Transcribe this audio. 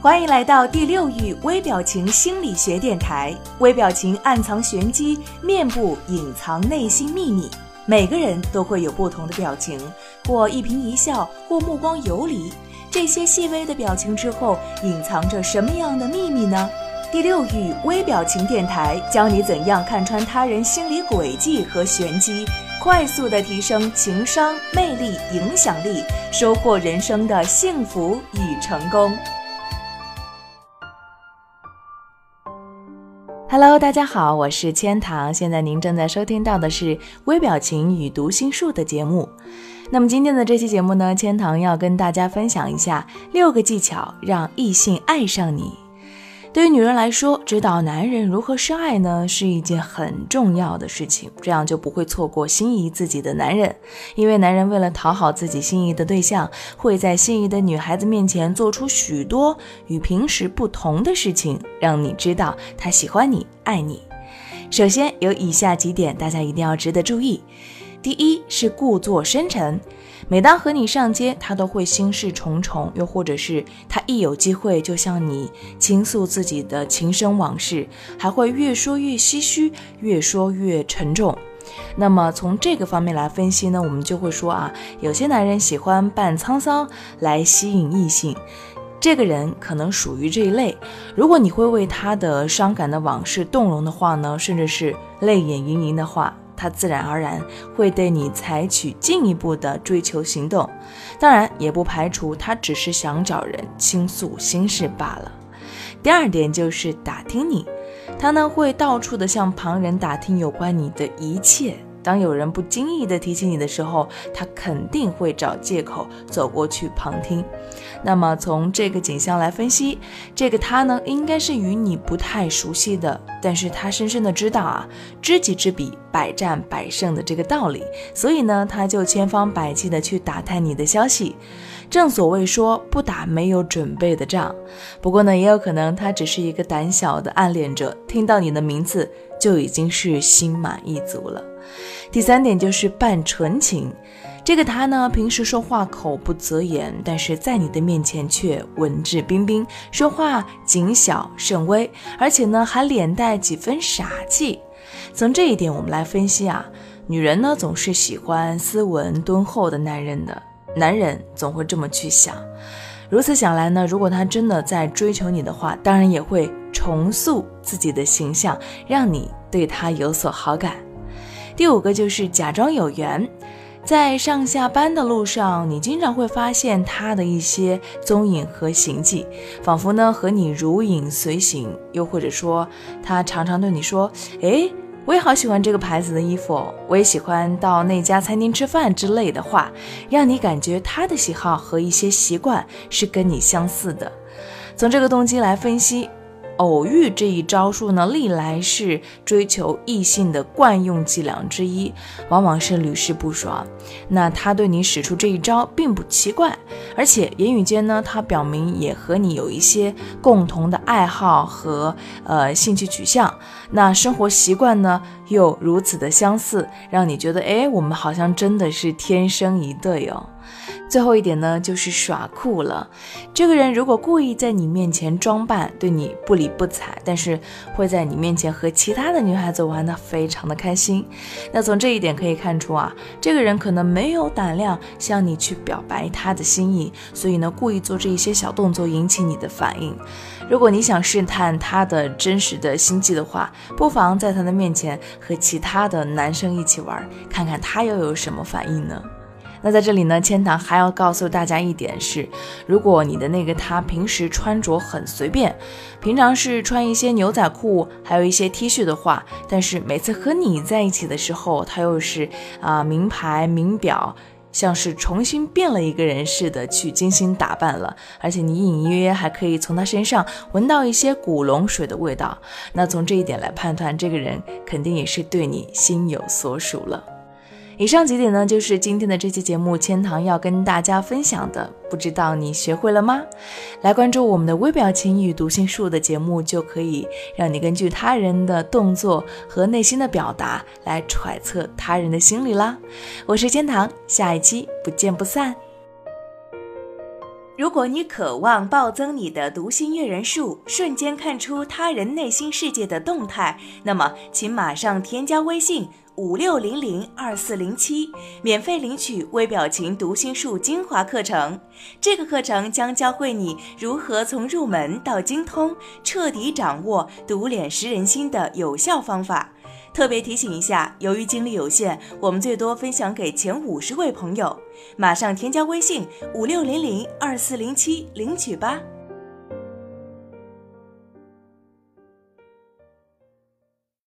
欢迎来到第六域微表情心理学电台。微表情暗藏玄机，面部隐藏内心秘密。每个人都会有不同的表情，或一颦一笑，或目光游离。这些细微的表情之后，隐藏着什么样的秘密呢？第六域微表情电台教你怎样看穿他人心理轨迹和玄机，快速的提升情商、魅力、影响力，收获人生的幸福与成功。Hello，大家好，我是千堂。现在您正在收听到的是《微表情与读心术》的节目。那么今天的这期节目呢，千堂要跟大家分享一下六个技巧，让异性爱上你。对于女人来说，指导男人如何深爱呢，是一件很重要的事情。这样就不会错过心仪自己的男人。因为男人为了讨好自己心仪的对象，会在心仪的女孩子面前做出许多与平时不同的事情，让你知道他喜欢你、爱你。首先有以下几点，大家一定要值得注意。第一是故作深沉。每当和你上街，他都会心事重重；又或者是他一有机会就向你倾诉自己的情深往事，还会越说越唏嘘，越说越沉重。那么从这个方面来分析呢，我们就会说啊，有些男人喜欢扮沧桑来吸引异性，这个人可能属于这一类。如果你会为他的伤感的往事动容的话呢，甚至是泪眼盈盈的话。他自然而然会对你采取进一步的追求行动，当然也不排除他只是想找人倾诉心事罢了。第二点就是打听你，他呢会到处的向旁人打听有关你的一切。当有人不经意的提起你的时候，他肯定会找借口走过去旁听。那么从这个景象来分析，这个他呢，应该是与你不太熟悉的，但是他深深的知道啊，知己知彼，百战百胜的这个道理，所以呢，他就千方百计的去打探你的消息。正所谓说不打没有准备的仗。不过呢，也有可能他只是一个胆小的暗恋者，听到你的名字就已经是心满意足了。第三点就是扮纯情，这个他呢，平时说话口不择言，但是在你的面前却文质彬彬，说话谨小慎微，而且呢还脸带几分傻气。从这一点我们来分析啊，女人呢总是喜欢斯文敦厚的男人的，男人总会这么去想。如此想来呢，如果他真的在追求你的话，当然也会重塑自己的形象，让你对他有所好感。第五个就是假装有缘，在上下班的路上，你经常会发现他的一些踪影和行迹，仿佛呢和你如影随形。又或者说，他常常对你说：“哎，我也好喜欢这个牌子的衣服，我也喜欢到那家餐厅吃饭之类的话，让你感觉他的喜好和一些习惯是跟你相似的。从这个动机来分析。偶遇这一招数呢，历来是追求异性的惯用伎俩之一，往往是屡试不爽。那他对你使出这一招并不奇怪，而且言语间呢，他表明也和你有一些共同的爱好和呃兴趣取向，那生活习惯呢又如此的相似，让你觉得哎，我们好像真的是天生一对哦。最后一点呢，就是耍酷了。这个人如果故意在你面前装扮，对你不理不睬，但是会在你面前和其他的女孩子玩得非常的开心。那从这一点可以看出啊，这个人可能没有胆量向你去表白他的心意，所以呢，故意做这一些小动作引起你的反应。如果你想试探他的真实的心计的话，不妨在他的面前和其他的男生一起玩，看看他又有什么反应呢？那在这里呢，千堂还要告诉大家一点是，如果你的那个他平时穿着很随便，平常是穿一些牛仔裤，还有一些 T 恤的话，但是每次和你在一起的时候，他又是啊名牌名表，像是重新变了一个人似的去精心打扮了，而且你隐隐约约还可以从他身上闻到一些古龙水的味道，那从这一点来判断，这个人肯定也是对你心有所属了。以上几点呢，就是今天的这期节目千堂要跟大家分享的，不知道你学会了吗？来关注我们的微表情与读心术的节目，就可以让你根据他人的动作和内心的表达来揣测他人的心理啦。我是千堂，下一期不见不散。如果你渴望暴增你的读心阅人数，瞬间看出他人内心世界的动态，那么请马上添加微信五六零零二四零七，免费领取微表情读心术精华课程。这个课程将教会你如何从入门到精通，彻底掌握读脸识人心的有效方法。特别提醒一下，由于精力有限，我们最多分享给前五十位朋友。马上添加微信五六零零二四零七领取吧。